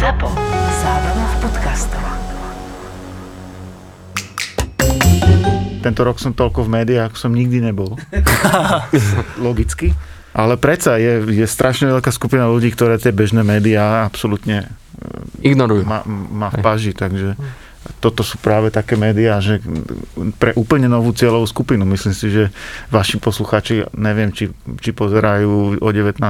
ZAPO. Zábrná v podcastov. Tento rok som toľko v médiách, ako som nikdy nebol. Logicky. Ale predsa je, je strašne veľká skupina ľudí, ktoré tie bežné médiá absolútne Ignorujú. má, má v paži, takže toto sú práve také médiá, že pre úplne novú cieľovú skupinu. Myslím si, že vaši posluchači, neviem, či, či pozerajú o 19.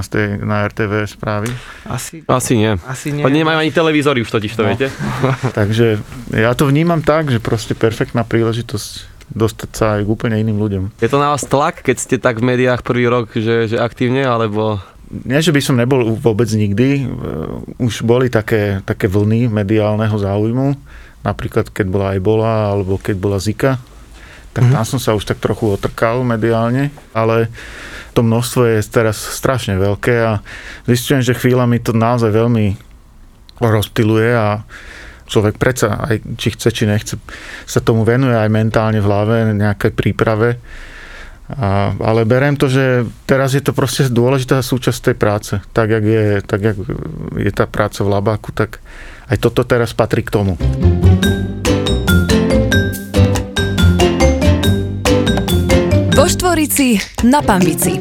na RTV správy. Asi, Asi nie. asi nie. Oni nemajú ani televízory už totiž to, No. viete? Takže ja to vnímam tak, že proste perfektná príležitosť dostať sa aj k úplne iným ľuďom. Je to na vás tlak, keď ste tak v médiách prvý rok, že, že aktívne, alebo... Nie, že by som nebol vôbec nikdy. e, Už boli také, také vlny mediálneho záujmu. Napríklad, keď bola Ebola, alebo keď bola Zika. Tak tam som sa už tak trochu otrkal mediálne. Ale to množstvo je teraz strašne veľké a zistujem, že chvíľami to naozaj veľmi rozptiluje a človek predsa, aj či chce, či nechce, sa tomu venuje aj mentálne v hlave, nejakej príprave. A, ale berem to, že teraz je to proste dôležitá súčasť tej práce. Tak, jak je, tak, jak je tá práca v labáku, tak aj toto teraz patrí k tomu. Vo Štvorici na Pambici.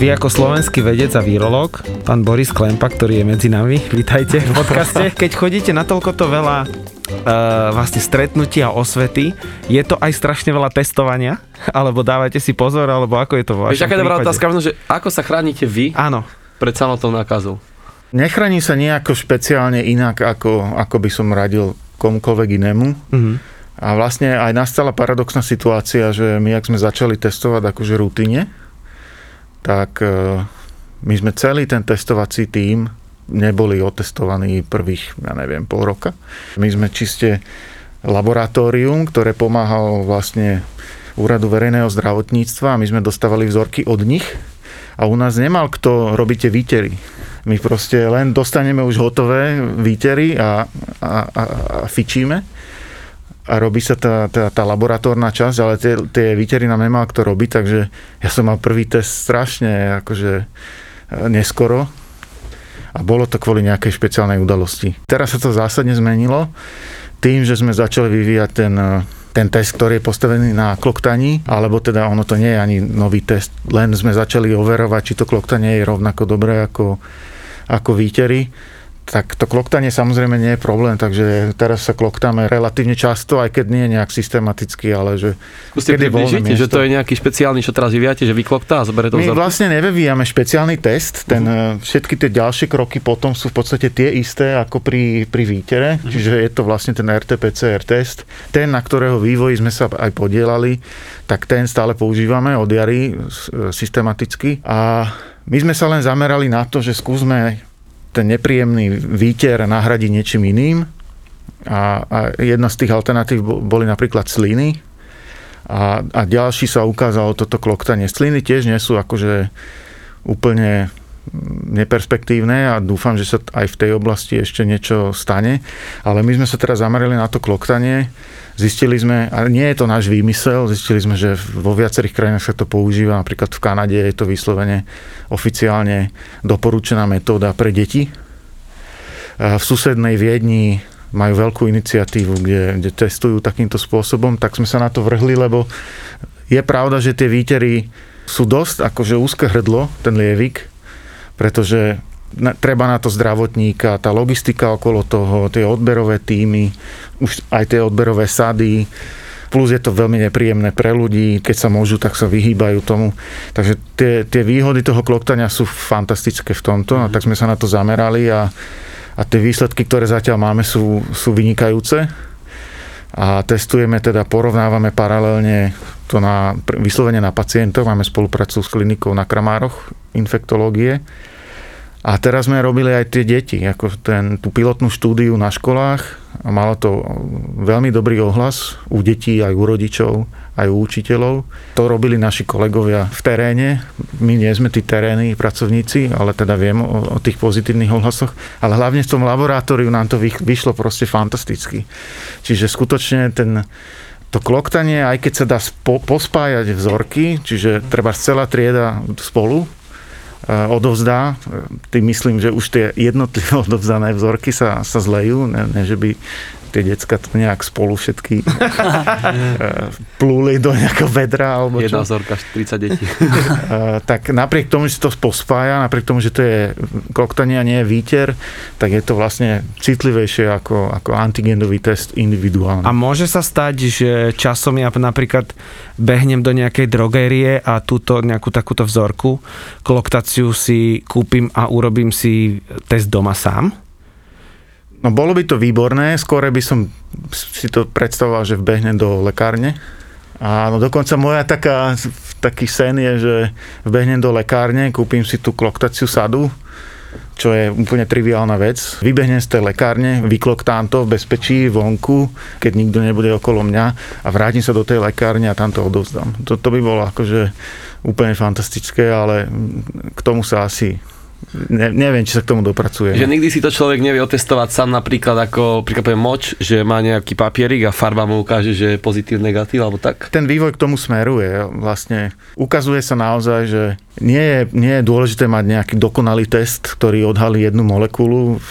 Vy ako slovenský vedec a virológ, pán Boris Klempa, ktorý je medzi nami, vítajte v podcaste. Keď chodíte na toľko to veľa uh, vlastne stretnutia a osvety, je to aj strašne veľa testovania? Alebo dávate si pozor, alebo ako je to vo Vieš, vašom aká dobrá otázka, že ako sa chránite vy Áno, pred samotnou nákazou? Nechráni sa nejako špeciálne inak, ako, ako by som radil komukoľvek inému. mhm. A vlastne aj nastala paradoxná situácia, že my, ak sme začali testovať akože rutine, tak e, my sme celý ten testovací tím neboli otestovaní prvých, ja neviem, pol roka. My sme čiste laboratórium, ktoré pomáhalo vlastne Úradu verejného zdravotníctva a my sme dostávali vzorky od nich a u nás nemal kto robíte výtery. My proste len dostaneme už hotové výtery a, a, a, a fičíme a robí sa tá, tá, tá laboratórna časť, ale tie, tie výtery nám nemal kto robiť, takže ja som mal prvý test strašne akože e, neskoro a bolo to kvôli nejakej špeciálnej udalosti. Teraz sa to zásadne zmenilo tým, že sme začali vyvíjať ten, e, ten test, ktorý je postavený na kloktaní, alebo teda ono to nie je ani nový test, len sme začali overovať, či to kloktanie je rovnako dobré ako, ako výtery tak to kloktanie samozrejme nie je problém, takže teraz sa kloktáme relatívne často, aj keď nie je nejak systematicky, ale že Skúste Kedy približiť, že to je nejaký špeciálny, čo teraz vyvíjate, že vykloktá a zoberie to my vzorku? vlastne nevyvíjame špeciálny test, ten, uh všetky tie ďalšie kroky potom sú v podstate tie isté ako pri, pri výtere, čiže je to vlastne ten RT-PCR test. Ten, na ktorého vývoji sme sa aj podielali, tak ten stále používame od jary s- systematicky a my sme sa len zamerali na to, že skúsme ten nepríjemný výter nahradiť niečím iným a, a jedna z tých alternatív bo- boli napríklad sliny a, a ďalší sa ukázalo toto kloktanie. Sliny tiež nie sú akože úplne neperspektívne a dúfam, že sa aj v tej oblasti ešte niečo stane. Ale my sme sa teraz zamerali na to kloktanie. Zistili sme, a nie je to náš výmysel, zistili sme, že vo viacerých krajinách sa to používa, napríklad v Kanade je to vyslovene oficiálne doporučená metóda pre deti. V susednej Viedni majú veľkú iniciatívu, kde, kde testujú takýmto spôsobom, tak sme sa na to vrhli, lebo je pravda, že tie výtery sú dosť akože úzke hrdlo, ten lievik, pretože treba na to zdravotníka, tá logistika okolo toho, tie odberové týmy, už aj tie odberové sady, plus je to veľmi nepríjemné pre ľudí, keď sa môžu, tak sa vyhýbajú tomu. Takže tie, tie výhody toho kloktania sú fantastické v tomto, a tak sme sa na to zamerali a, a tie výsledky, ktoré zatiaľ máme, sú, sú vynikajúce. A testujeme teda, porovnávame paralelne to na, vyslovene na pacientov, máme spoluprácu s klinikou na Kramároch infektológie. A teraz sme robili aj tie deti, ako ten, tú pilotnú štúdiu na školách a malo to veľmi dobrý ohlas u detí, aj u rodičov, aj u učiteľov. To robili naši kolegovia v teréne. My nie sme tí terénni pracovníci, ale teda viem o, o tých pozitívnych ohlasoch. Ale hlavne v tom laboratóriu nám to vyšlo proste fantasticky. Čiže skutočne ten, To kloktanie, aj keď sa dá spo, pospájať vzorky, čiže treba celá trieda spolu, odovzdá. E, Tým myslím, že už tie jednotlivé odovzdané vzorky sa, sa zlejú, ne, ne že by tie decka to nejak spolu všetky plúli do nejakého vedra alebo Jedna čo. vzorka, 30 detí. Tak napriek tomu, že to pospája, napriek tomu, že to je kloktanie a nie je výter, tak je to vlastne citlivejšie ako, ako antigenový test individuálny. A môže sa stať, že časom ja napríklad behnem do nejakej drogérie a túto nejakú takúto vzorku, kloktáciu si kúpim a urobím si test doma sám? No bolo by to výborné, skôr by som si to predstavoval, že vbehnem do lekárne. A no dokonca moja taká, taký sen je, že vbehnem do lekárne, kúpim si tú kloktaciu sadu, čo je úplne triviálna vec. Vybehnem z tej lekárne, vykloktám to v bezpečí vonku, keď nikto nebude okolo mňa a vrátim sa do tej lekárne a tam to odovzdám. To, to by bolo akože úplne fantastické, ale k tomu sa asi ne, neviem, či sa k tomu dopracuje. Že nikdy si to človek nevie otestovať sám napríklad ako príklad moč, že má nejaký papierik a farba mu ukáže, že je pozitív, negatív alebo tak. Ten vývoj k tomu smeruje. Vlastne ukazuje sa naozaj, že nie je, nie je dôležité mať nejaký dokonalý test, ktorý odhalí jednu molekulu v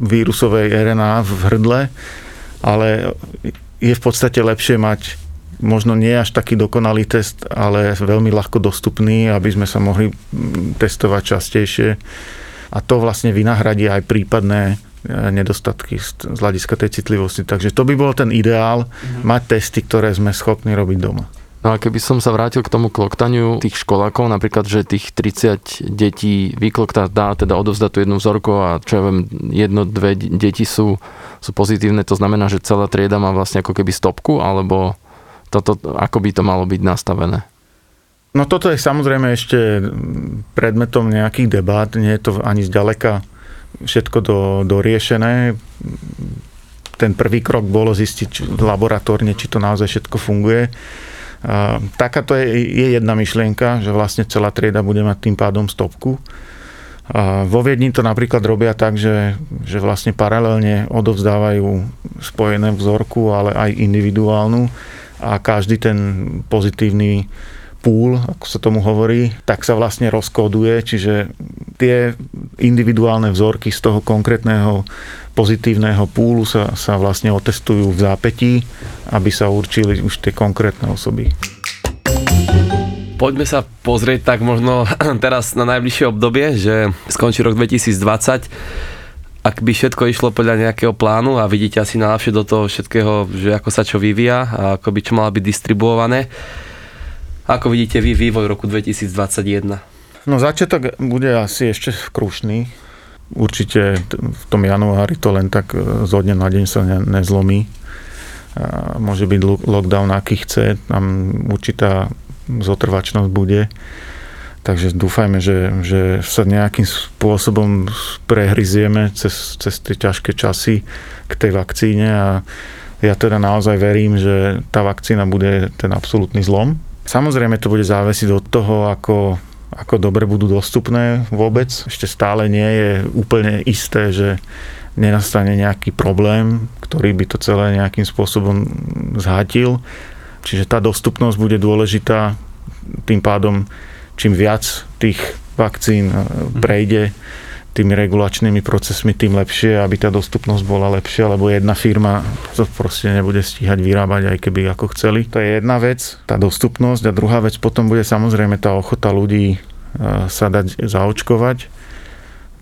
vírusovej RNA v hrdle, ale je v podstate lepšie mať možno nie až taký dokonalý test, ale veľmi ľahko dostupný, aby sme sa mohli testovať častejšie. A to vlastne vynahradí aj prípadné nedostatky z hľadiska tej citlivosti. Takže to by bol ten ideál, mm-hmm. mať testy, ktoré sme schopní robiť doma. No a keby som sa vrátil k tomu kloktaniu tých školákov, napríklad, že tých 30 detí vykloktá dá, teda odovzdá tú jednu vzorku a čo ja viem, jedno, dve deti sú, sú pozitívne, to znamená, že celá trieda má vlastne ako keby stopku, alebo toto, ako by to malo byť nastavené? No toto je samozrejme ešte predmetom nejakých debát, nie je to ani zďaleka všetko do, doriešené. Ten prvý krok bolo zistiť laboratórne, či to naozaj všetko funguje. Takáto je, je jedna myšlienka, že vlastne celá trieda bude mať tým pádom stopku. A vo Viedni to napríklad robia tak, že, že vlastne paralelne odovzdávajú spojené vzorku, ale aj individuálnu a každý ten pozitívny púl, ako sa tomu hovorí, tak sa vlastne rozkóduje, čiže tie individuálne vzorky z toho konkrétneho pozitívneho púlu sa, sa vlastne otestujú v zápätí, aby sa určili už tie konkrétne osoby. Poďme sa pozrieť tak možno teraz na najbližšie obdobie, že skončí rok 2020 ak by všetko išlo podľa nejakého plánu a vidíte asi najlepšie do toho všetkého, že ako sa čo vyvíja a ako by čo malo byť distribuované, ako vidíte vy vývoj roku 2021? No začiatok bude asi ešte krušný. Určite v tom januári to len tak e, zo dňa na deň sa ne, nezlomí. A môže byť lockdown, aký chce, tam určitá zotrvačnosť bude Takže dúfajme, že, že sa nejakým spôsobom prehryzieme cez, cez tie ťažké časy k tej vakcíne a ja teda naozaj verím, že tá vakcína bude ten absolútny zlom. Samozrejme to bude závesiť od toho, ako, ako dobre budú dostupné vôbec. Ešte stále nie je úplne isté, že nenastane nejaký problém, ktorý by to celé nejakým spôsobom zhatil. Čiže tá dostupnosť bude dôležitá. Tým pádom čím viac tých vakcín e, prejde tými regulačnými procesmi, tým lepšie, aby tá dostupnosť bola lepšia, lebo jedna firma to proste nebude stíhať vyrábať, aj keby ako chceli. To je jedna vec, tá dostupnosť a druhá vec potom bude samozrejme tá ochota ľudí e, sa dať zaočkovať.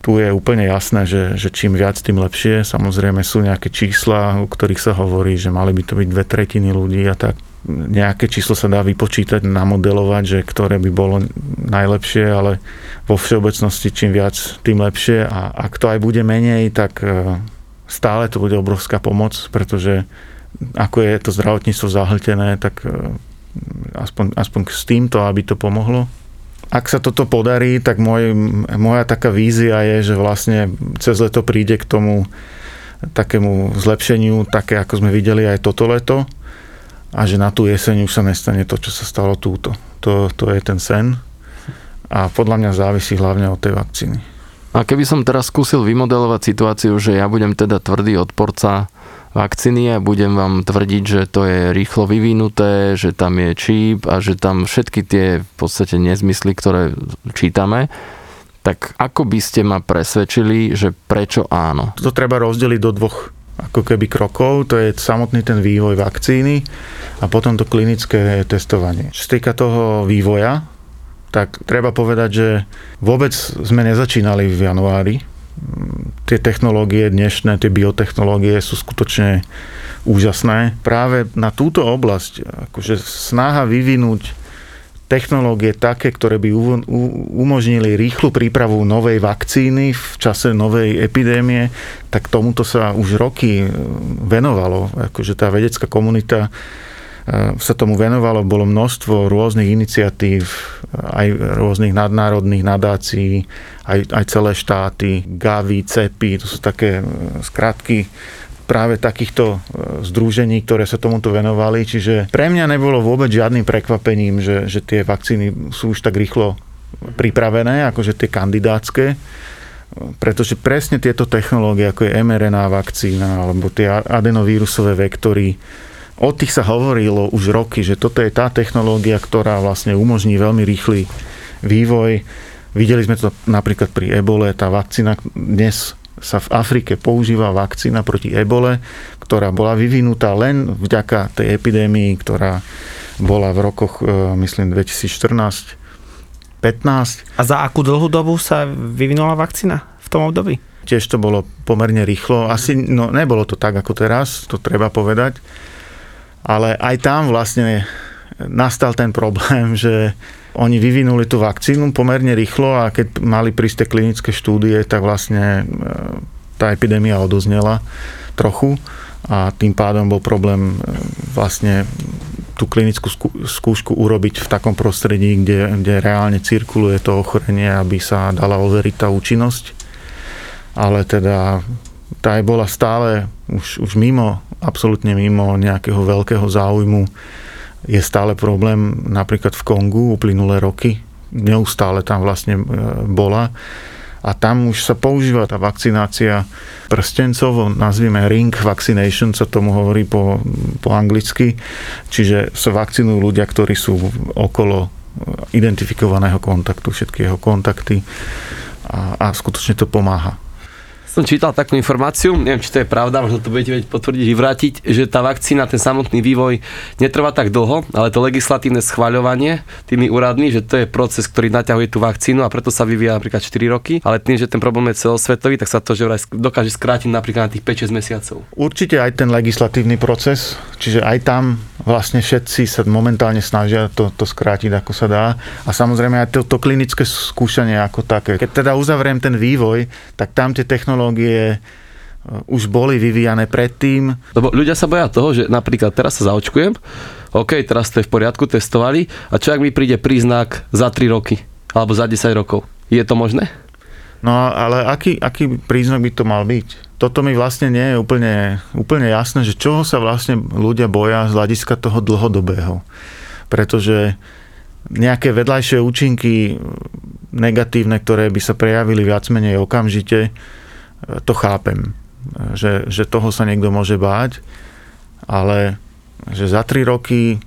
Tu je úplne jasné, že, že čím viac, tým lepšie. Samozrejme sú nejaké čísla, o ktorých sa hovorí, že mali by to byť dve tretiny ľudí a tak nejaké číslo sa dá vypočítať, namodelovať, že ktoré by bolo najlepšie, ale vo všeobecnosti čím viac, tým lepšie a ak to aj bude menej, tak e, stále to bude obrovská pomoc, pretože ako je to zdravotníctvo zahltené, tak e, aspoň, aspoň s týmto, aby to pomohlo. Ak sa toto podarí, tak môj, moja taká vízia je, že vlastne cez leto príde k tomu takému zlepšeniu, také ako sme videli aj toto leto a že na tú jeseň už sa nestane to, čo sa stalo túto. To, to je ten sen a podľa mňa závisí hlavne od tej vakcíny. A keby som teraz skúsil vymodelovať situáciu, že ja budem teda tvrdý odporca vakcíny a budem vám tvrdiť, že to je rýchlo vyvinuté, že tam je čip a že tam všetky tie v podstate nezmysly, ktoré čítame, tak ako by ste ma presvedčili, že prečo áno? To treba rozdeliť do dvoch ako keby krokov, to je samotný ten vývoj vakcíny a potom to klinické testovanie. Čo týka toho vývoja, tak treba povedať, že vôbec sme nezačínali v januári. Tie technológie dnešné, tie biotechnológie sú skutočne úžasné. Práve na túto oblasť, akože snaha vyvinúť technológie také, ktoré by umožnili rýchlu prípravu novej vakcíny v čase novej epidémie, tak tomuto sa už roky e, venovalo. Akože tá vedecká komunita e, sa tomu venovalo, bolo množstvo rôznych iniciatív, aj rôznych nadnárodných nadácií, aj, aj celé štáty, GAVI, CEPI, to sú také e, skratky práve takýchto e, združení, ktoré sa tomuto venovali. Čiže pre mňa nebolo vôbec žiadnym prekvapením, že, že tie vakcíny sú už tak rýchlo pripravené, akože tie kandidátske, pretože presne tieto technológie, ako je mRNA vakcína alebo tie adenovírusové vektory, o tých sa hovorilo už roky, že toto je tá technológia, ktorá vlastne umožní veľmi rýchly vývoj. Videli sme to napríklad pri ebole, tá vakcína dnes sa v Afrike používa vakcína proti ebole, ktorá bola vyvinutá len vďaka tej epidémii, ktorá bola v rokoch, e, myslím, 2014 15. A za akú dlhú dobu sa vyvinula vakcína v tom období? Tiež to bolo pomerne rýchlo. Asi, no nebolo to tak ako teraz, to treba povedať. Ale aj tam vlastne nastal ten problém, že oni vyvinuli tú vakcínu pomerne rýchlo a keď mali prísť tie klinické štúdie, tak vlastne e, tá epidémia odoznela trochu a tým pádom bol problém e, vlastne tú klinickú skúšku urobiť v takom prostredí, kde, kde reálne cirkuluje to ochorenie, aby sa dala overiť tá účinnosť. Ale teda tá bola stále už, už mimo, absolútne mimo nejakého veľkého záujmu je stále problém napríklad v Kongu uplynulé roky. Neustále tam vlastne e, bola. A tam už sa používa tá vakcinácia prstencov, nazvime ring vaccination, sa tomu hovorí po, po anglicky. Čiže sa vakcinujú ľudia, ktorí sú okolo identifikovaného kontaktu, všetky jeho kontakty a, a skutočne to pomáha som čítal takú informáciu, neviem, či to je pravda, možno to budete vedieť potvrdiť, vyvrátiť, že tá vakcína, ten samotný vývoj netrvá tak dlho, ale to legislatívne schvaľovanie tými úradmi, že to je proces, ktorý naťahuje tú vakcínu a preto sa vyvíja napríklad 4 roky, ale tým, že ten problém je celosvetový, tak sa to že dokáže skrátiť napríklad na tých 5-6 mesiacov. Určite aj ten legislatívny proces, čiže aj tam vlastne všetci sa momentálne snažia to, to skrátiť ako sa dá a samozrejme aj to, to klinické skúšanie ako také. Keď teda uzavriem ten vývoj, tak tam tie technológie technológie uh, už boli vyvíjane predtým. Lebo ľudia sa boja toho, že napríklad teraz sa zaočkujem, OK, teraz to je v poriadku, testovali, a čo ak mi príde príznak za 3 roky, alebo za 10 rokov? Je to možné? No ale aký, aký príznak by to mal byť? Toto mi vlastne nie je úplne, úplne jasné, že čoho sa vlastne ľudia boja z hľadiska toho dlhodobého. Pretože nejaké vedľajšie účinky negatívne, ktoré by sa prejavili viac menej okamžite, to chápem, že, že toho sa niekto môže báť, ale že za tri roky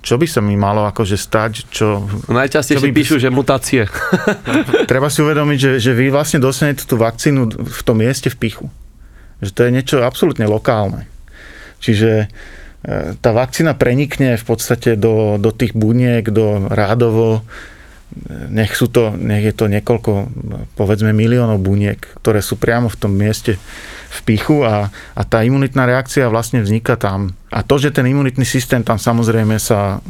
čo by sa mi malo akože stať, čo... Najčastejšie čo by... píšu, že mutácie. Treba si uvedomiť, že, že vy vlastne dostanete tú vakcínu v tom mieste v pichu. Že to je niečo absolútne lokálne. Čiže e, tá vakcína prenikne v podstate do, do tých buniek, do rádovo nech, sú to, nech je to niekoľko, povedzme miliónov buniek, ktoré sú priamo v tom mieste v pichu a, a tá imunitná reakcia vlastne vzniká tam. A to, že ten imunitný systém tam samozrejme sa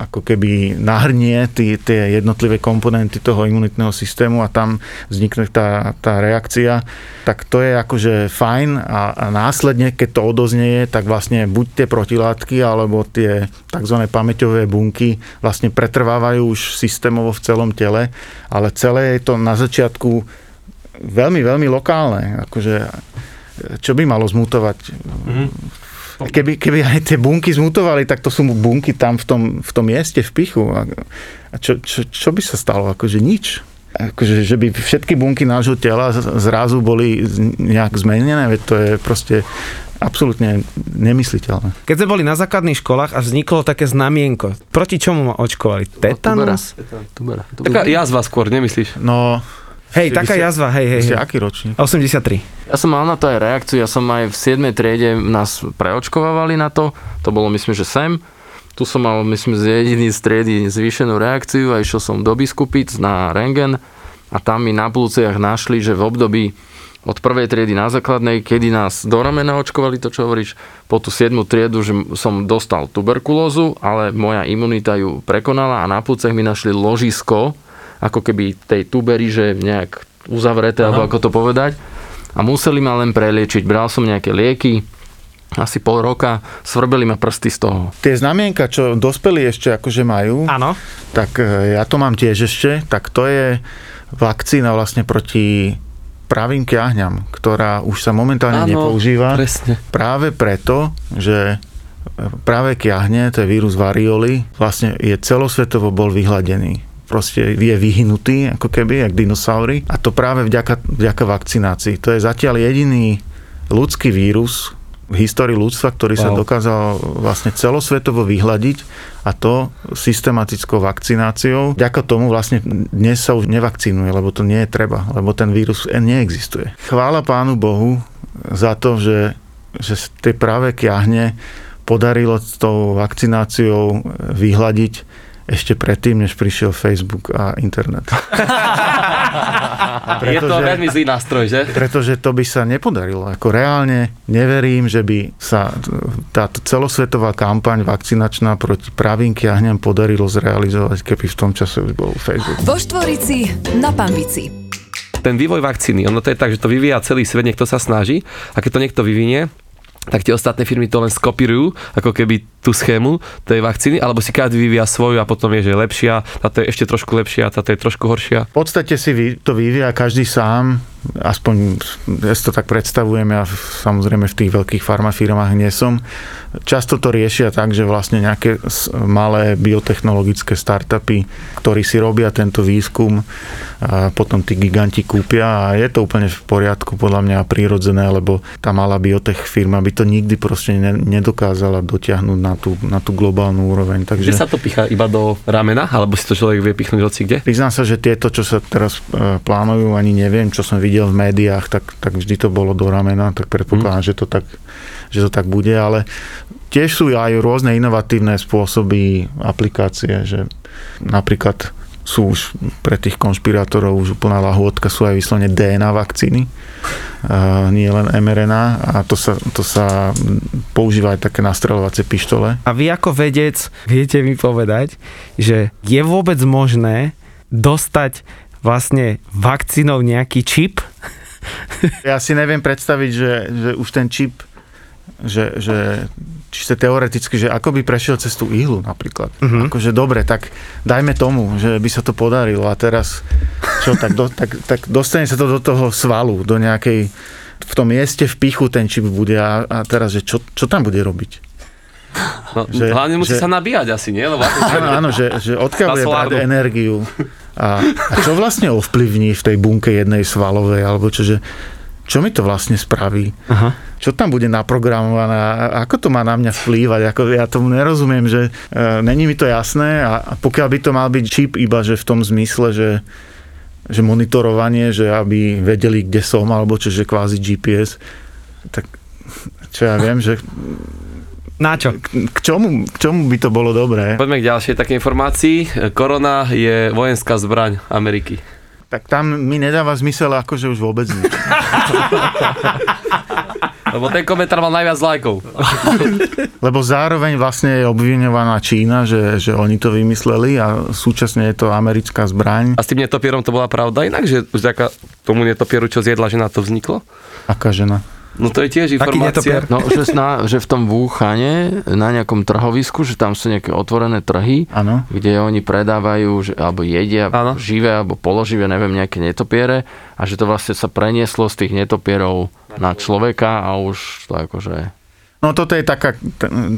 ako keby nahrnie tí, tie jednotlivé komponenty toho imunitného systému a tam vznikne tá, tá reakcia, tak to je akože fajn a, a následne, keď to odoznieje, tak vlastne buď tie protilátky alebo tie tzv. pamäťové bunky vlastne pretrvávajú už systémovo v celom tele, ale celé je to na začiatku veľmi, veľmi lokálne. Akože, čo by malo zmutovať? Mm-hmm Keby, keby aj tie bunky zmutovali, tak to sú bunky tam v tom, v tom mieste, v pichu. A čo, čo, čo by sa stalo? Akože nič. akože, že by všetky bunky nášho tela zrazu boli nejak zmenené, veď to je proste absolútne nemysliteľné. Keď sme boli na základných školách a vzniklo také znamienko, proti čomu ma očkovali? Tetanus? Tubera. Taká jazva skôr, nemyslíš? No, Hej, taká ste- jazva, hej, hej, ste hej. aký ročník? 83. Ja som mal na to aj reakciu, ja som aj v 7. triede nás preočkovávali na to, to bolo myslím, že sem. Tu som mal, myslím, z jediný z triedy zvýšenú reakciu a išiel som do Biskupic na rengen a tam mi na plúciach našli, že v období od prvej triedy na základnej, kedy nás do ramena očkovali, to čo hovoríš, po tú 7. triedu, že som dostal tuberkulózu, ale moja imunita ju prekonala a na plúcach mi našli ložisko, ako keby tej tubery, že nejak uzavreté, alebo ako to povedať. A museli ma len preliečiť. Bral som nejaké lieky, asi pol roka, svrbeli ma prsty z toho. Tie znamienka, čo dospelí ešte akože majú, Áno. tak e, ja to mám tiež ešte, tak to je vakcína vlastne proti pravým kiahňam, ktorá už sa momentálne Áno, nepoužíva. presne. Práve preto, že e, práve kiahne, to je vírus varioli, vlastne je celosvetovo bol vyhladený. Proste je vyhnutý, ako keby, jak dinosaury. A to práve vďaka, vďaka vakcinácii. To je zatiaľ jediný ľudský vírus v histórii ľudstva, ktorý sa Wow. dokázal vlastne celosvetovo vyhľadiť a to systematickou vakcináciou. Vďaka tomu vlastne dnes sa už nevakcinuje, lebo to nie je treba, lebo ten vírus neexistuje. Chvála Pánu Bohu za to, že, že tej práve kiahne podarilo s tou vakcináciou vyhľadiť ešte predtým, než prišiel Facebook a internet. je to Pretože- veľmi zlý nástroj, že? Pretože to by sa nepodarilo. Ako reálne neverím, že by sa táto celosvetová kampaň vakcinačná proti pravým kiahňam podarilo zrealizovať, keby v tom čase už bol Facebook. Vo Štvorici na Pambici. ten vývoj vakcíny, ono to je tak, že to vyvíja celý svet, niekto sa snaží a keď to niekto vyvinie, tak tie ostatné firmy to len skopírujú, ako keby tú schému tej vakcíny, alebo si každý vyvíja svoju a potom je, že je lepšia, táto je ešte trošku lepšia, táto je trošku horšia. V podstate si to vyvíja každý sám, aspoň ja si to tak predstavujem, ja samozrejme v tých veľkých farmafirmách nie som. Často to riešia tak, že vlastne nejaké malé biotechnologické startupy, ktorí si robia tento výskum, a potom tí giganti kúpia a je to úplne v poriadku, podľa mňa prírodzené, lebo tá malá biotech firma by to nikdy proste ne- nedokázala dotiahnuť na tú, na tú globálnu úroveň. Kde Takže... sa to pichá iba do ramena, alebo si to človek vie pichnúť hoci kde? Priznám sa, že tieto, čo sa teraz e, plánujú, ani neviem, čo som videl v médiách, tak, tak vždy to bolo do ramena, tak predpokladám, že, to tak, že to tak bude, ale tiež sú aj rôzne inovatívne spôsoby aplikácie, že napríklad sú už pre tých konšpirátorov už úplná lahôdka, sú aj vyslovene DNA vakcíny, a nie len mRNA a to sa, to sa používa aj také nastreľovacie pištole. A vy ako vedec viete mi povedať, že je vôbec možné dostať vlastne vakcínou nejaký čip? Ja si neviem predstaviť, že, že už ten čip, že, že čisto teoreticky, že ako by prešiel cez tú ihlu napríklad. Uh-huh. Akože dobre, tak dajme tomu, že by sa to podarilo a teraz čo, tak, do, tak, tak dostane sa to do toho svalu, do nejakej v tom mieste v pichu ten čip bude a, a teraz, že čo, čo tam bude robiť? No, Že- hlavne musí že- sa nabíjať asi, nie? Lebo ako- Áno, áno, že, že odkiaľ bude brať energiu a, a čo vlastne ovplyvní v tej bunke jednej svalovej, alebo čo, že čo mi to vlastne spraví? Aha. čo tam bude naprogramované, ako to má na mňa vplývať, ako ja tomu nerozumiem, že e, není mi to jasné a, a pokiaľ by to mal byť čip iba, že v tom zmysle, že, že monitorovanie, že aby vedeli, kde som, alebo čo, že kvázi GPS, tak čo ja viem, že Na čo? k, k, čomu, k čomu by to bolo dobré, Poďme k ďalšej takej informácii. Korona je vojenská zbraň Ameriky. tak tam mi nedáva zmysel akože už vôbec nič. Lebo ten komentár mal najviac lajkov. Lebo zároveň vlastne je obviňovaná Čína, že, že oni to vymysleli a súčasne je to americká zbraň. A s tým netopierom to bola pravda inak, že vďaka tomu netopieru, čo zjedla, že na to vzniklo? Aká žena? No to je tiež informácia. No, že, sná, že v tom Vúchane, na nejakom trhovisku, že tam sú nejaké otvorené trhy, Áno. kde oni predávajú, že, alebo jedia Áno. živé alebo položivé, neviem, nejaké netopiere a že to vlastne sa prenieslo z tých netopierov na človeka a už to akože... No toto je taká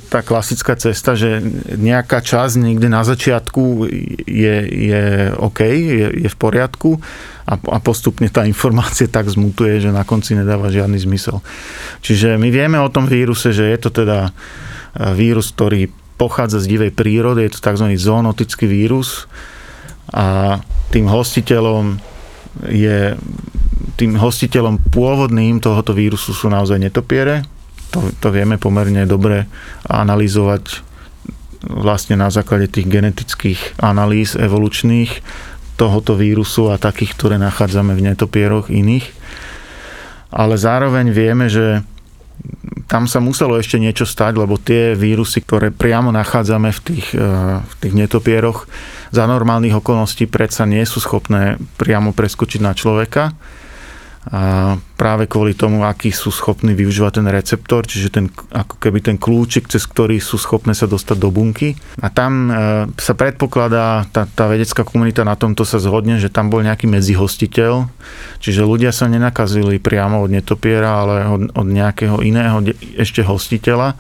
tá klasická cesta, že nejaká časť niekde na začiatku je, je OK, je, je v poriadku a, a postupne tá informácia tak zmutuje, že na konci nedáva žiadny zmysel. Čiže my vieme o tom víruse, že je to teda e, vírus, ktorý pochádza z divej prírody, je to tzv. zoonotický vírus a tým hostiteľom je tým hostiteľom pôvodným tohoto vírusu sú naozaj netopiere, to, to vieme pomerne dobre analyzovať vlastne na základe tých genetických analýz evolučných tohoto vírusu a takých, ktoré nachádzame v netopieroch iných. Ale zároveň vieme, že tam sa muselo ešte niečo stať, lebo tie vírusy, ktoré priamo nachádzame v tých, eh, v tých netopieroch, za normálnych okolností predsa nie sú schopné priamo preskočiť na človeka a práve kvôli tomu, aký sú schopní využívať ten receptor, čiže ten, ako keby ten kľúčik, cez ktorý sú schopné sa dostať do bunky. A tam e, sa predpokladá, tá, tá vedecká komunita na tomto sa zhodne, že tam bol nejaký medzihostiteľ, čiže ľudia sa nenakazili priamo od netopiera, ale od, od nejakého iného ešte hostiteľa.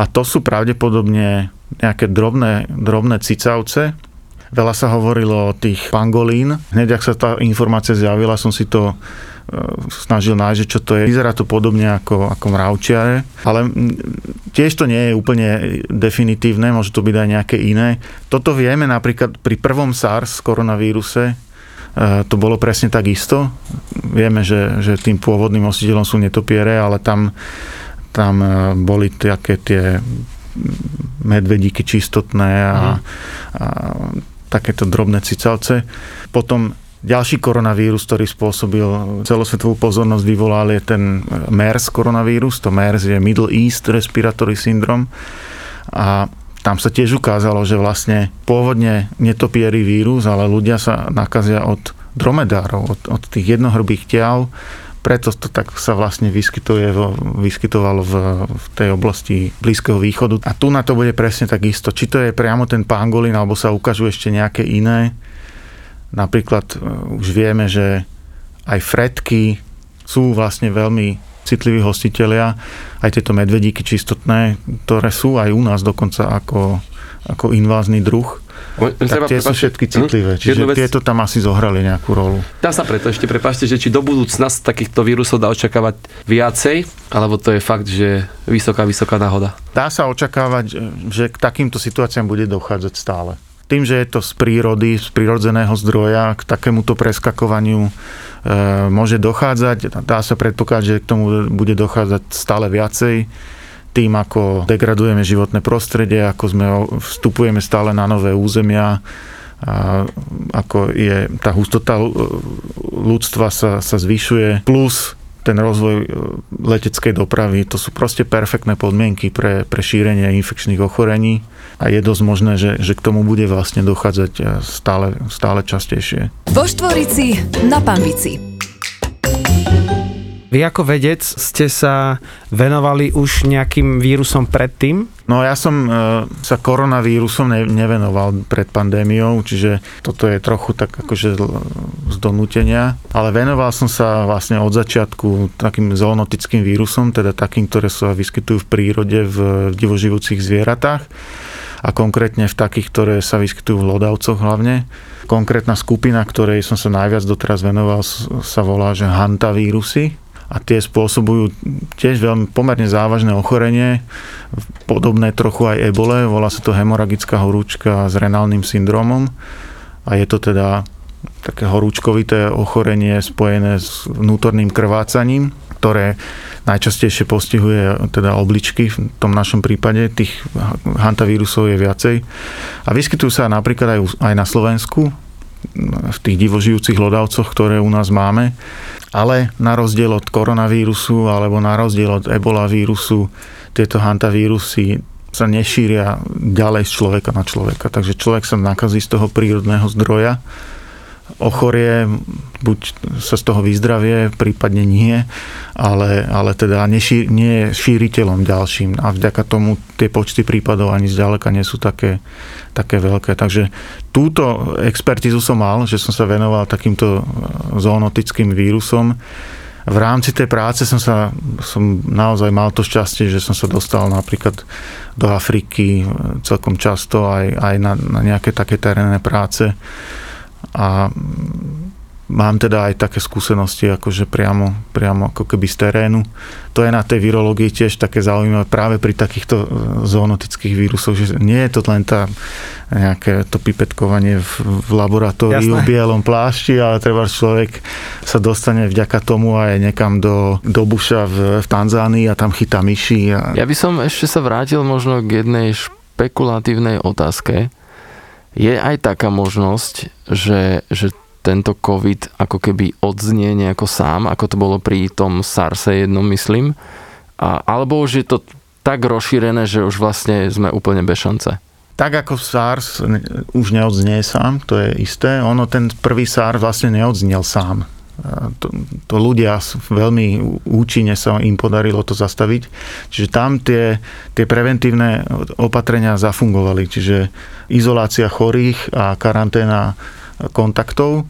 A to sú pravdepodobne nejaké drobné, drobné cicavce, Veľa sa hovorilo o tých pangolín. Hneď, ak sa tá informácia zjavila, som si to e, snažil nájsť, čo to je. Vyzerá to podobne ako, ako mravčiare, ale tiež to nie je úplne definitívne, môže to byť aj nejaké iné. Toto vieme napríklad pri prvom SARS koronavíruse, e, to bolo presne tak isto. Vieme, že, že tým pôvodným nositeľom sú netopiere, ale tam, tam e, boli také tie medvedíky čistotné a, mm. a takéto drobné cicavce. Potom ďalší koronavírus, ktorý spôsobil celosvetovú pozornosť, vyvolal je ten MERS koronavírus. To MERS je Middle East Respiratory Syndrome. A tam sa tiež ukázalo, že vlastne pôvodne netopierí vírus, ale ľudia sa nakazia od dromedárov, od, od tých jednohrbých ťav preto to tak sa vlastne vyskytuje, vyskytovalo v, v tej oblasti Blízkeho východu. A tu na to bude presne tak isto. Či to je priamo ten pangolin, alebo sa ukážu ešte nejaké iné. Napríklad e, už vieme, že aj fretky sú vlastne veľmi citliví hostitelia, aj tieto medvedíky čistotné, ktoré sú aj u nás dokonca ako, ako invázny druh tak tie sú všetky citlivé, hm? čiže vec, tieto tam asi zohrali nejakú rolu. Dá sa preto ešte prepáčte, že či do budúcna z takýchto vírusov dá očakávať viacej, alebo to je fakt, že vysoká, vysoká náhoda? Dá sa očakávať, že k takýmto situáciám bude dochádzať stále. Tým, že je to z prírody, z prírodzeného zdroja, k takémuto preskakovaniu e, môže dochádzať. Dá sa predpokladať, že k tomu bude dochádzať stále viacej tým, ako degradujeme životné prostredie, ako sme vstupujeme stále na nové územia, a ako je tá hustota ľudstva sa, sa zvyšuje, plus ten rozvoj e, leteckej dopravy, to sú proste perfektné podmienky pre, pre šírenie infekčných ochorení a je dosť možné, že, že k tomu bude vlastne dochádzať e, stále, stále častejšie. Vo Štvorici na Pambici. Vy ako vedec ste sa venovali už nejakým vírusom predtým? No ja som e, sa koronavírusom ne, nevenoval pred pandémiou, čiže toto je trochu tak akože z donútenia, ale venoval som sa vlastne od začiatku takým zoonotickým vírusom, teda takým, ktoré sa vyskytujú v prírode v divoživúcich zvieratách a konkrétne v takých, ktoré sa vyskytujú v lodavcoch hlavne. Konkrétna skupina, ktorej som sa najviac doteraz venoval, sa volá, že hantavírusy a tie spôsobujú tiež veľmi pomerne závažné ochorenie, podobné trochu aj ebole, volá sa to hemoragická horúčka s renálnym syndromom. A je to teda také horúčkovité ochorenie spojené s vnútorným krvácaním, ktoré najčastejšie postihuje teda obličky v tom našom prípade, tých hantavírusov je viacej. A vyskytujú sa napríklad aj, aj na Slovensku, v tých divožijúcich lodavcoch, ktoré u nás máme ale na rozdiel od koronavírusu alebo na rozdiel od ebola vírusu, tieto hantavírusy sa nešíria ďalej z človeka na človeka. Takže človek sa nakazí z toho prírodného zdroja ochorie, buď sa z toho vyzdravie, prípadne nie, ale, ale teda nešír, nie je šíriteľom ďalším a vďaka tomu tie počty prípadov ani zďaleka nie sú také, také veľké. Takže túto expertizu som mal, že som sa venoval takýmto zoonotickým vírusom v rámci tej práce som sa, som naozaj mal to šťastie, že som sa dostal napríklad do Afriky e, celkom často aj, aj na, na nejaké také terénne práce a mám teda aj také skúsenosti akože priamo, priamo ako keby z terénu. To je na tej virológii tiež také zaujímavé práve pri takýchto e, zoonotických vírusoch, že nie je to len tá nejaké to pipetkovanie v, v laboratóriu v bielom plášti, ale treba človek sa dostane vďaka tomu aj nekam do, do buša v, v Tanzánii a tam chytá myši. A... Ja by som ešte sa vrátil možno k jednej špekulatívnej otázke. Je aj taká možnosť, že, že tento COVID ako keby odznie nejako sám, ako to bolo pri tom SARSe jednom, myslím. A, alebo už je to tak rozšírené, že už vlastne sme úplne bez šance. Tak ako SARS už neodznie sám, to je isté. Ono ten prvý SARS vlastne neodznel sám. To, to ľudia veľmi účinne sa im podarilo to zastaviť. Čiže tam tie, tie preventívne opatrenia zafungovali. Čiže izolácia chorých a karanténa kontaktov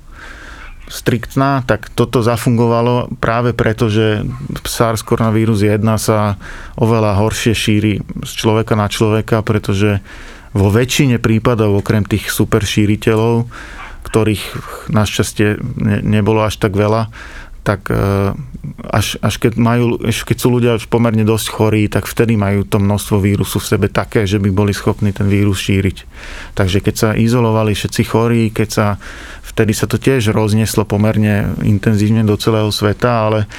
striktná, tak toto zafungovalo práve preto, že SARS koronavírus 1 sa oveľa horšie šíri z človeka na človeka, pretože vo väčšine prípadov, okrem tých super šíriteľov, ktorých našťastie nebolo až tak veľa, tak e, až, až keď, majú, až keď sú ľudia už pomerne dosť chorí, tak vtedy majú to množstvo vírusu v sebe také, že by boli schopní ten vírus šíriť. Takže keď sa izolovali všetci chorí, keď sa vtedy sa to tiež roznieslo pomerne intenzívne do celého sveta, ale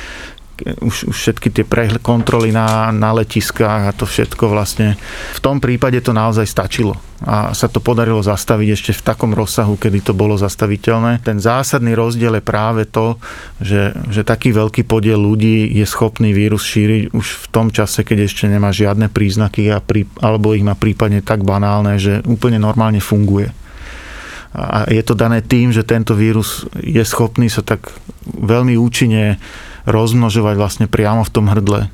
už, už všetky tie prehle, kontroly na, na letiskách a to všetko vlastne v tom prípade to naozaj stačilo a sa to podarilo zastaviť ešte v takom rozsahu, kedy to bolo zastaviteľné. Ten zásadný rozdiel je práve to, že, že taký veľký podiel ľudí je schopný vírus šíriť už v tom čase, keď ešte nemá žiadne príznaky a prí, alebo ich má prípadne tak banálne, že úplne normálne funguje. A je to dané tým, že tento vírus je schopný sa tak veľmi účinne rozmnožovať vlastne priamo v tom hrdle.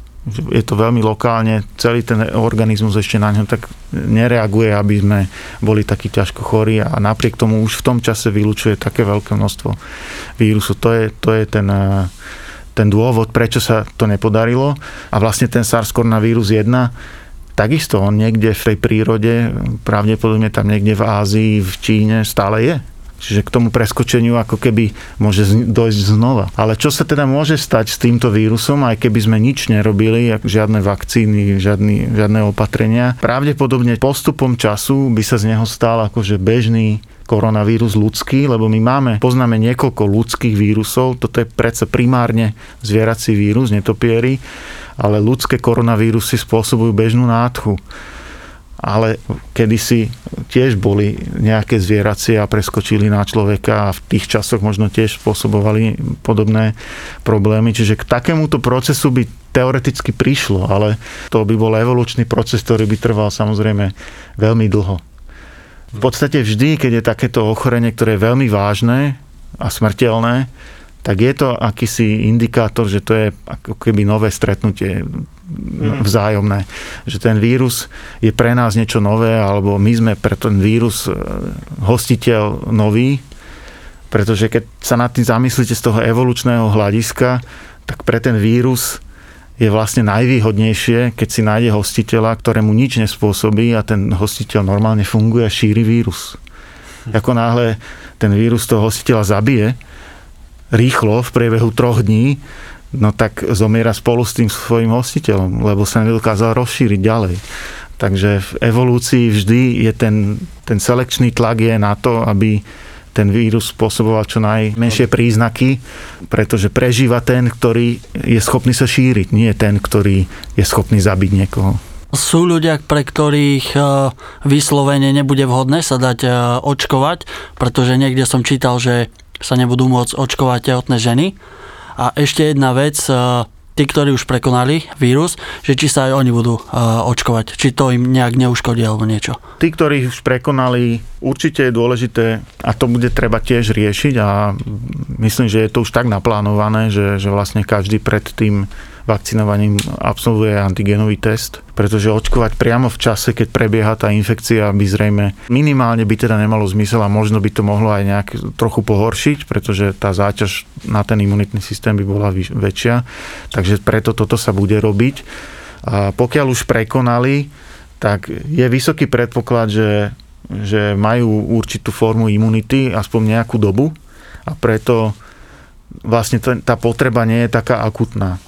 Je to veľmi lokálne, celý ten organizmus ešte na ňom tak nereaguje, aby sme boli takí ťažko chorí a napriek tomu už v tom čase vylučuje také veľké množstvo vírusu. To je, to je ten, eh, ten dôvod, prečo sa to nepodarilo. A vlastne ten SARS koronavírus 1 takisto on niekde v tej prírode, pravdepodobne tam niekde v Ázii, v Číne stále je Čiže k tomu preskočeniu ako keby môže dojsť znova. Ale čo sa teda môže stať s týmto vírusom, aj keby sme nič nerobili, žiadne vakcíny, žiadny, žiadne opatrenia, pravdepodobne postupom času by sa z neho stal akože bežný koronavírus ľudský, lebo my máme, poznáme niekoľko ľudských vírusov, toto je predsa primárne zvierací vírus, netopiery, ale ľudské koronavírusy spôsobujú bežnú nádchu ale kedysi tiež boli nejaké zvieracie a preskočili na človeka a v tých časoch možno tiež spôsobovali podobné problémy. Čiže k takémuto procesu by teoreticky prišlo, ale to by bol evolučný proces, ktorý by trval samozrejme veľmi dlho. V podstate vždy, keď je takéto ochorenie, ktoré je veľmi vážne a smrteľné, tak je to akýsi indikátor, že to je ako keby nové stretnutie. Vzájomné. Že ten vírus je pre nás niečo nové, alebo my sme pre ten vírus e, hostiteľ nový, pretože keď sa nad tým zamyslíte z toho evolučného hľadiska, tak pre ten vírus je vlastne najvýhodnejšie, keď si nájde hostiteľa, ktorému nič nespôsobí a ten hostiteľ normálne funguje a šíri vírus. Ako náhle ten vírus toho hostiteľa zabije, rýchlo v priebehu troch dní, no tak zomiera spolu s tým svojim hostiteľom, lebo sa nedokázal rozšíriť ďalej. Takže v evolúcii vždy je ten, ten selekčný tlak je na to, aby ten vírus spôsoboval čo najmenšie príznaky, pretože prežíva ten, ktorý je schopný sa šíriť, nie ten, ktorý je schopný zabiť niekoho. Sú ľudia, pre ktorých e, vyslovene nebude vhodné sa dať e, očkovať, pretože niekde som čítal, že sa nebudú môcť očkovať tehotné ženy. A ešte jedna vec, e, tí, ktorí už prekonali vírus, že či sa aj oni budú e, očkovať, či to im nejak neuškodí alebo niečo. Tí, ktorí už prekonali, určite je dôležité a to bude treba tiež riešiť a myslím, že je to už tak naplánované, že, že vlastne každý pred tým vakcinovaním absolvuje antigenový test, pretože očkovať priamo v čase, keď prebieha tá infekcia, by zrejme minimálne by teda nemalo zmysel a možno by to mohlo aj nejak trochu pohoršiť, pretože tá záťaž na ten imunitný systém by bola väčšia. Takže preto toto sa bude robiť. A pokiaľ už prekonali, tak je vysoký predpoklad, že, že majú určitú formu imunity aspoň nejakú dobu a preto vlastne tá potreba nie je taká akutná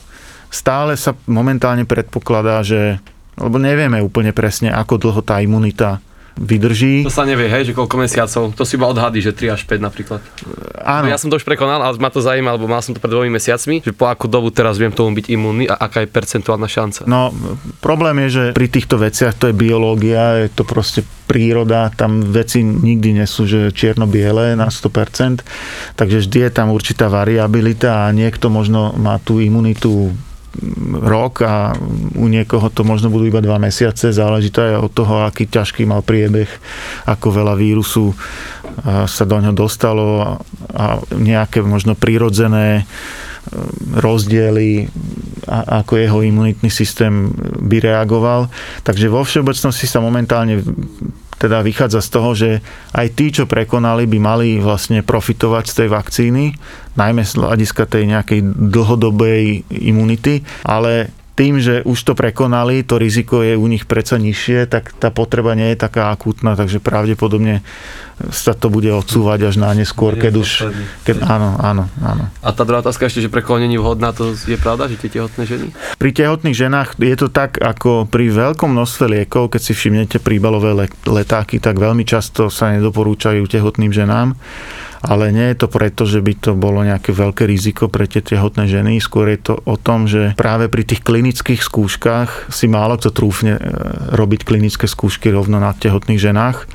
stále sa momentálne predpokladá, že lebo nevieme úplne presne, ako dlho tá imunita vydrží. To sa nevie, hej, že koľko mesiacov. To si iba odhady, že 3 až 5 napríklad. Áno. No ja som to už prekonal, ale ma to zaujíma, lebo mal som to pred dvomi mesiacmi, že po akú dobu teraz viem tomu byť imunný a aká je percentuálna šanca. No, problém je, že pri týchto veciach to je biológia, je to proste príroda, tam veci nikdy nie sú že čierno-biele na 100%, takže vždy je tam určitá variabilita a niekto možno má tú imunitu rok a u niekoho to možno budú iba dva mesiace, záleží to aj od toho, aký ťažký mal priebeh, ako veľa vírusu sa do ňoho dostalo a nejaké možno prirodzené e, rozdiely, ako jeho imunitný systém by reagoval. Takže vo všeobecnosti sa momentálne teda vychádza z toho, že aj tí, čo prekonali, by mali vlastne profitovať z tej vakcíny, najmä z hľadiska tej nejakej dlhodobej imunity, ale tým, že už to prekonali, to riziko je u nich predsa nižšie, tak tá potreba nie je taká akútna, takže pravdepodobne sa to bude odsúvať až na neskôr, keď už... Keď, áno, áno, áno. A tá druhá otázka ešte, že preklonenie vhodná, to je pravda, že tie tehotné ženy? Pri tehotných ženách je to tak, ako pri veľkom množstve liekov, keď si všimnete príbalové letáky, tak veľmi často sa nedoporúčajú tehotným ženám ale nie je to preto, že by to bolo nejaké veľké riziko pre tie tehotné ženy, skôr je to o tom, že práve pri tých klinických skúškach si málo kto trúfne e, robiť klinické skúšky rovno na tehotných ženách.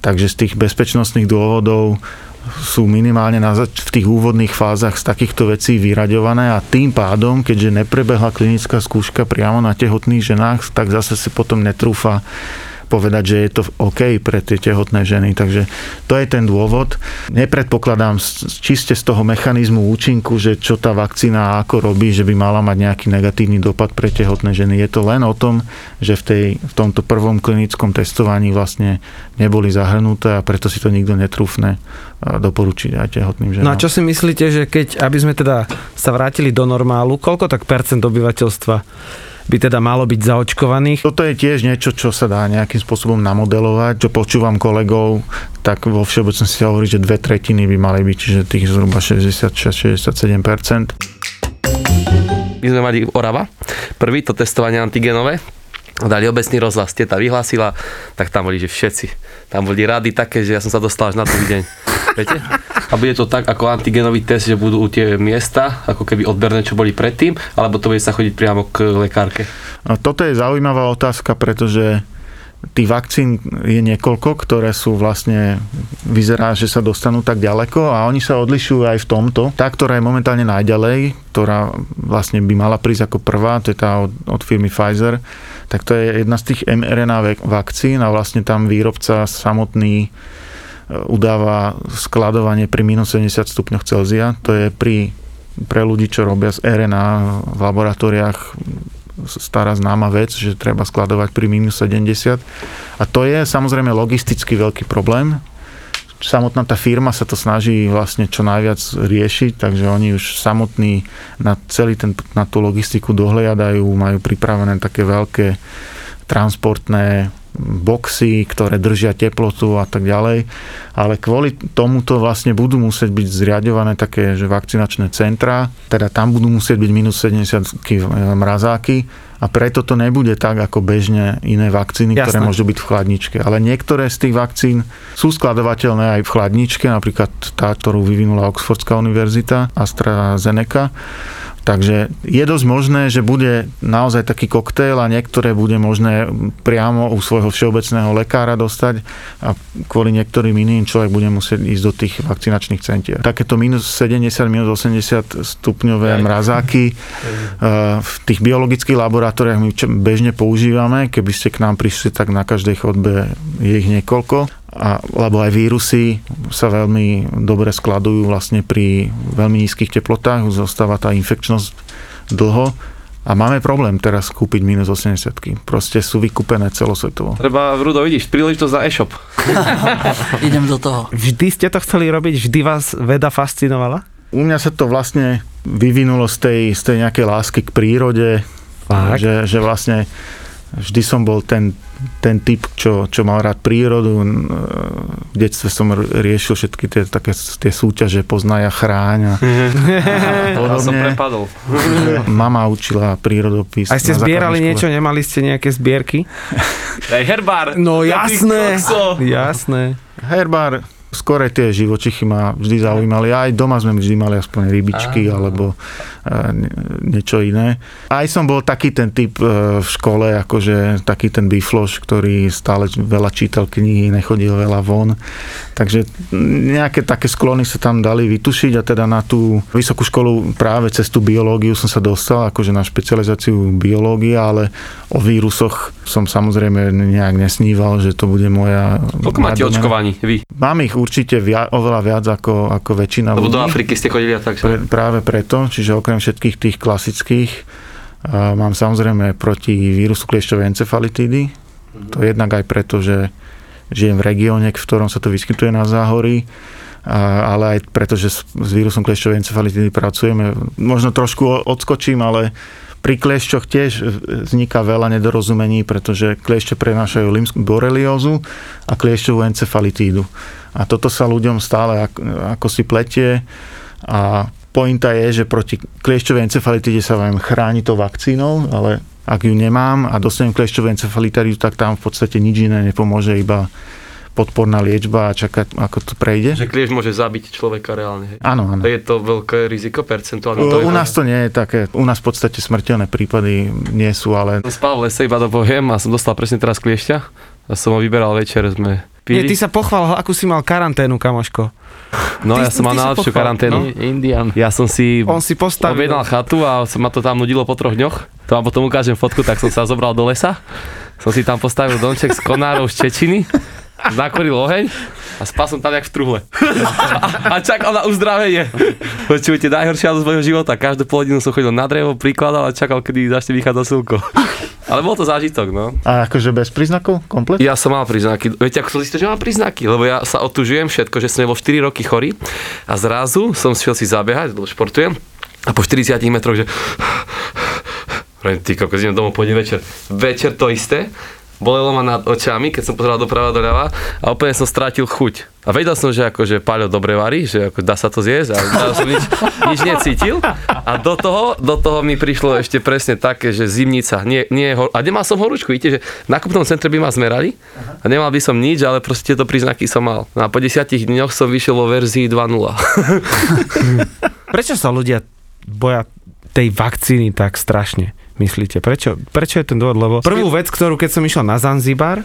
Takže z tých bezpečnostných dôvodov sú minimálne na, v tých úvodných fázach z takýchto vecí vyraďované a tým pádom, keďže neprebehla klinická skúška priamo na tehotných ženách, tak zase si potom netrúfa povedať, že je to OK pre tie tehotné ženy. Takže to je ten dôvod. Nepredpokladám čiste z toho mechanizmu účinku, že čo tá vakcína ako robí, že by mala mať nejaký negatívny dopad pre tehotné ženy. Je to len o tom, že v, tej, v tomto prvom klinickom testovaní vlastne neboli zahrnuté a preto si to nikto netrúfne doporučiť aj tehotným ženám. No a čo si myslíte, že keď, aby sme teda sa vrátili do normálu, koľko tak percent obyvateľstva by teda malo byť zaočkovaných. Toto je tiež niečo, čo sa dá nejakým spôsobom namodelovať. Čo počúvam kolegov, tak vo všeobecnosti sa hovorí, že dve tretiny by mali byť, čiže tých zhruba 66-67%. My sme mali Orava, prvý to testovanie antigenové, dali obecný rozhlas, teta vyhlásila, tak tam boli, že všetci. Tam boli rady také, že ja som sa dostal až na druhý deň. Viete? A bude to tak ako antigenový test, že budú tie miesta, ako keby odberné, čo boli predtým, alebo to bude sa chodiť priamo k lekárke? No, toto je zaujímavá otázka, pretože tých vakcín je niekoľko, ktoré sú vlastne, vyzerá, že sa dostanú tak ďaleko a oni sa odlišujú aj v tomto. Tá, ktorá je momentálne najďalej, ktorá vlastne by mala prísť ako prvá, to je tá od, od firmy Pfizer, tak to je jedna z tých mRNA vakcín a vlastne tam výrobca samotný udáva skladovanie pri minus 70 stupňoch Celzia. To je pri, pre ľudí, čo robia z RNA v laboratóriách stará známa vec, že treba skladovať pri minus 70. A to je samozrejme logisticky veľký problém. Samotná tá firma sa to snaží vlastne čo najviac riešiť, takže oni už samotní na celý ten, na tú logistiku dohliadajú, majú pripravené také veľké transportné boxy, ktoré držia teplotu a tak ďalej. Ale kvôli tomuto vlastne budú musieť byť zriadované také že vakcinačné centrá, teda tam budú musieť byť minus 70 mrazáky a preto to nebude tak ako bežne iné vakcíny, Jasné. ktoré môžu byť v chladničke. Ale niektoré z tých vakcín sú skladovateľné aj v chladničke, napríklad tá, ktorú vyvinula Oxfordská univerzita, AstraZeneca Takže je dosť možné, že bude naozaj taký koktejl a niektoré bude možné priamo u svojho všeobecného lekára dostať a kvôli niektorým iným človek bude musieť ísť do tých vakcinačných centier. Takéto minus 70, minus 80 stupňové mrazáky eh, v tých biologických laboratóriách my bežne používame. Keby ste k nám prišli, tak na každej chodbe je ich niekoľko a, lebo aj vírusy sa veľmi dobre skladujú vlastne pri veľmi nízkych teplotách, zostáva tá infekčnosť dlho A máme problém teraz kúpiť minus 80 Proste sú vykúpené celosvetovo. Treba, Rudo, vidíš, príležitosť za e-shop. Idem do toho. Vždy ste to chceli robiť? Vždy vás veda fascinovala? U mňa sa to vlastne vyvinulo z tej, z tej nejakej lásky k prírode, Fakt? že, že vlastne vždy som bol ten, ten typ, čo, čo mal rád prírodu. V detstve som riešil všetky tie, také, tie súťaže poznaj a chráň a, a Ja som podobne. prepadol. Mama učila prírodopis. A ste zbierali niečo? Nemali ste nejaké zbierky? Ej, herbár! No jasné, jasné. Herbár, skore tie živočichy ma vždy zaujímali. Aj doma sme vždy mali aspoň rybičky alebo e, niečo iné. Aj som bol taký ten typ e, v škole, akože taký ten bifloš, ktorý stále veľa čítal knihy, nechodil veľa von. Takže nejaké také sklony sa tam dali vytušiť a teda na tú vysokú školu práve cez tú biológiu som sa dostal, akože na špecializáciu biológia, ale o vírusoch som samozrejme nejak nesníval, že to bude moja... Koľko máte očkovaní, vy? Mám ich určite via, oveľa viac ako, ako väčšina Lebo do ľudí. Afriky ste chodili a tak. Pre, práve preto, čiže okrem všetkých tých klasických, a mám samozrejme proti vírusu kliešťovej encefalitídy. To je jednak aj preto, že žijem v regióne, v ktorom sa to vyskytuje na záhorí, a, ale aj preto, že s, s vírusom kliešťovej encefalitídy pracujeme. Možno trošku odskočím, ale pri kliešťoch tiež vzniká veľa nedorozumení, pretože kliešťe prenášajú limskú boreliózu a kliešťovú encefalitídu. A toto sa ľuďom stále ako, ako si pletie a pointa je, že proti kliešťovej encefalitíde sa vám chráni to vakcínou, ale ak ju nemám a dostanem kliešťovú encefalitídu, tak tam v podstate nič iné nepomôže, iba podporná liečba a čakať, ako to prejde. Že kliešť môže zabiť človeka reálne. Áno, áno. Je to veľké riziko percentuálne. U, To je u nás to nie je také, u nás v podstate smrteľné prípady nie sú, ale Som spal v lese, iba to poviem, a som dostal presne teraz kliešťa. A som ho vyberal večer, sme Nie, pili. ty sa pochval, akú si mal karanténu, kamoško. No ty- ja som mal najlepšiu karanténu. Indian. Ja som si On si postavil. objednal chatu a ma to tam nudilo po troch dňoch. To vám potom ukážem fotku, tak som sa zobral do lesa. Som si tam postavil domček z konárov z Čečiny, nakoril oheň a spal som tam jak v truhle. A čakal na uzdravenie. Počujete, najhoršia z mojho života. Každú polodinu som chodil na drevo, prikladal a čakal, kedy začne vychádzať slnko. Ale bol to zážitok, no. a akože bez príznakov? Komplet? Ja som mal príznaky. Viete, ako som zistil, že mám príznaky? Lebo ja sa otužujem všetko, že som nebol 4 roky chorý a zrazu som šiel si zabehať, lebo športujem a po 40 metroch, že Hovorím, ty kokos, idem domov, pôjdem večer. Večer to isté, bolelo ma nad očami, keď som pozeral doprava doľava a úplne som strátil chuť. A vedel som, že akože Paľo dobre varí, že ako dá sa to zjesť a som nič, nič necítil. A do toho, do toho mi prišlo ešte presne také, že zimnica, nie, nie, hor- a nemal som horúčku, vidíte, že na kúpnom centre by ma zmerali a nemal by som nič, ale proste tieto príznaky som mal. No a po desiatich dňoch som vyšiel vo verzii 2.0. Prečo sa ľudia boja tej vakcíny tak strašne, myslíte? Prečo, prečo je ten dôvod? Lebo prvú vec, ktorú keď som išiel na Zanzibar,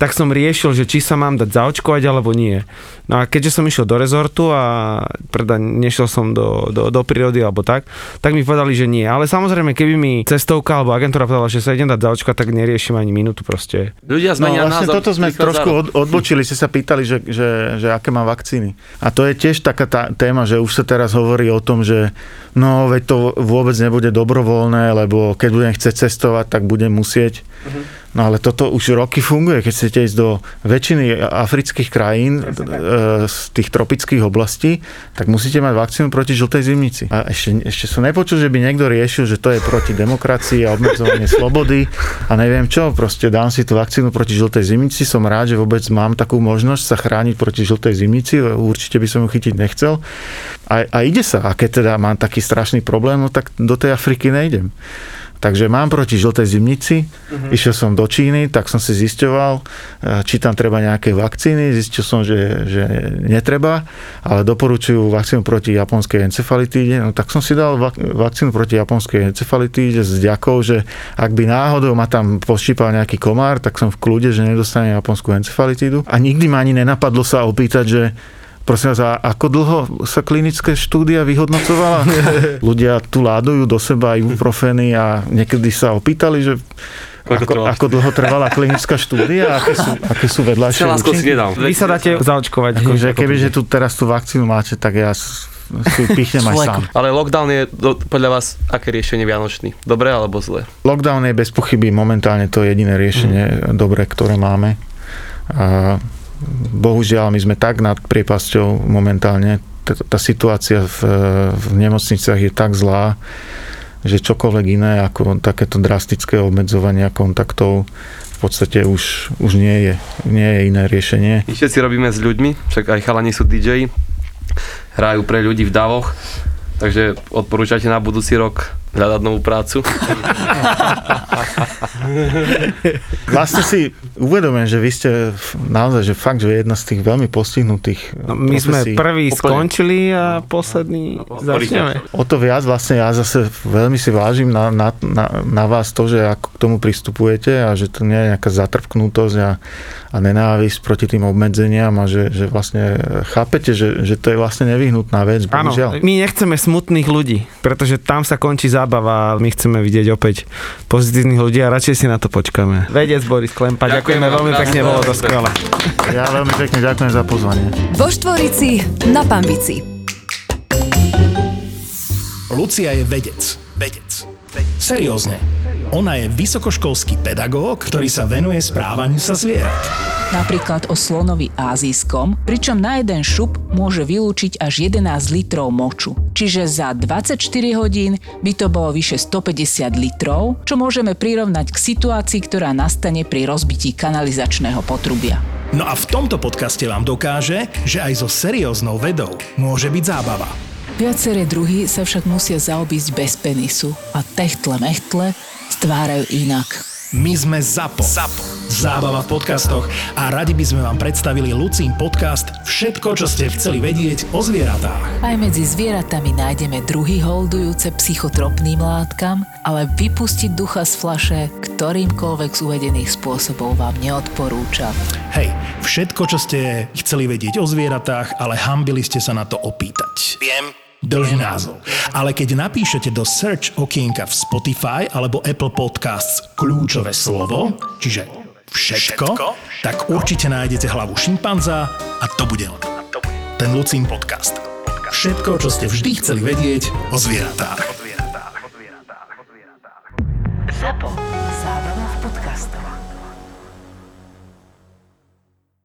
tak som riešil, že či sa mám dať zaočkovať alebo nie. No a keďže som išiel do rezortu a preda nešiel som do, do, do prírody alebo tak, tak mi povedali, že nie. Ale samozrejme, keby mi cestovka alebo agentúra povedala, že sa idem dať zaočkovať, tak neriešim ani minútu proste. Ľudia No zmenia vlastne názor. toto sme trošku od, odbočili, ste sa pýtali, že, že, že aké má vakcíny. A to je tiež taká tá téma, že už sa teraz hovorí o tom, že no veď to vôbec nebude dobrovoľné, lebo keď budem chcieť cestovať, tak budem musieť. No ale toto už roky funguje, keď chcete ísť do väčšiny afrických krajín, e, z tých tropických oblastí, tak musíte mať vakcínu proti žltej zimnici. A ešte, ešte som nepočul, že by niekto riešil, že to je proti demokracii a obmedzovanie slobody a neviem čo, proste dám si tú vakcínu proti žltej zimnici, som rád, že vôbec mám takú možnosť sa chrániť proti žltej zimnici, určite by som ju chytiť nechcel. A, a ide sa, a keď teda mám taký strašný problém, no tak do tej Afriky nejdem. Takže mám proti žltej zimnici, uh-huh. išiel som do Číny, tak som si zisťoval, e, či tam treba nejaké vakcíny, zistil som, že, že netreba, ale doporučujú vakcínu proti japonskej encefalitíde, no tak som si dal vak- vakcínu proti japonskej encefalitíde s ďakou, že ak by náhodou ma tam poštípal nejaký komár, tak som v kľude, že nedostane japonskú encefalitídu. A nikdy ma ani nenapadlo sa opýtať, že Prosím vás, a ako dlho sa klinické štúdia vyhodnocovala? Ľudia tu ládujú do seba ibuprofeny a niekedy sa opýtali, že Koľko ako, ako dlho trvala klinická štúdia, aké sú, aké sú vedľajšie účinky. Vy sa dáte zaočkovať. Akože keby, že tu teraz tú vakcínu máte, tak ja si pichnem aj sám. Ale lockdown je do, podľa vás aké riešenie vianočný? Dobré alebo zlé? Lockdown je bez pochyby momentálne to jediné riešenie dobré, ktoré máme. A bohužiaľ, my sme tak nad priepasťou momentálne. Tá, situácia v, v nemocniciach je tak zlá, že čokoľvek iné ako takéto drastické obmedzovania kontaktov v podstate už, už nie, je, nie je iné riešenie. My všetci robíme s ľuďmi, však aj chalani sú DJ, hrajú pre ľudí v davoch, takže odporúčate na budúci rok hľadať novú prácu. Vlastne si uvedomujem, že vy ste naozaj, že fakt, že jedna z tých veľmi postihnutých No, my sme prví Úplne. skončili a poslední začneme. O to viac vlastne ja zase veľmi si vážim na, na, na, na vás to, že ako k tomu pristupujete a že to nie je nejaká zatrpknutosť a, a nenávisť proti tým obmedzeniam a že, že vlastne chápete, že, že to je vlastne nevyhnutná vec, Áno, my nechceme smutných ľudí, pretože tam sa končí zábava my chceme vidieť opäť pozitívnych ľudí a radšej si na to počkáme. Vedec Boris Klempa, ďakujeme, Ďakujeme veľmi vám pekne, bolo to skvelé. Ja veľmi pekne ďakujem za pozvanie. Vo Štvorici na Pambici. Lucia je vedec. Vedec. Seriózne. Ona je vysokoškolský pedagóg, ktorý sa venuje správaniu sa zvierat. Napríklad o slonovi ázijskom, pričom na jeden šup môže vylúčiť až 11 litrov moču. Čiže za 24 hodín by to bolo vyše 150 litrov, čo môžeme prirovnať k situácii, ktorá nastane pri rozbití kanalizačného potrubia. No a v tomto podcaste vám dokáže, že aj so serióznou vedou môže byť zábava. Viaceré druhy sa však musia zaobísť bez penisu a techtle mechtle stvárajú inak. My sme ZAPO. ZAPO. Zábava v podcastoch a radi by sme vám predstavili Lucín podcast Všetko, čo ste chceli vedieť o zvieratách. Aj medzi zvieratami nájdeme druhy holdujúce psychotropným látkam, ale vypustiť ducha z flaše ktorýmkoľvek z uvedených spôsobov vám neodporúčam. Hej, všetko, čo ste chceli vedieť o zvieratách, ale hambili ste sa na to opýtať. Viem, dlhý názov. Ale keď napíšete do search okienka v Spotify alebo Apple Podcasts kľúčové slovo, čiže všetko, tak určite nájdete hlavu šimpanza a to bude on. Ten Lucín podcast. Všetko, čo ste vždy chceli vedieť o zvieratách. Zapo.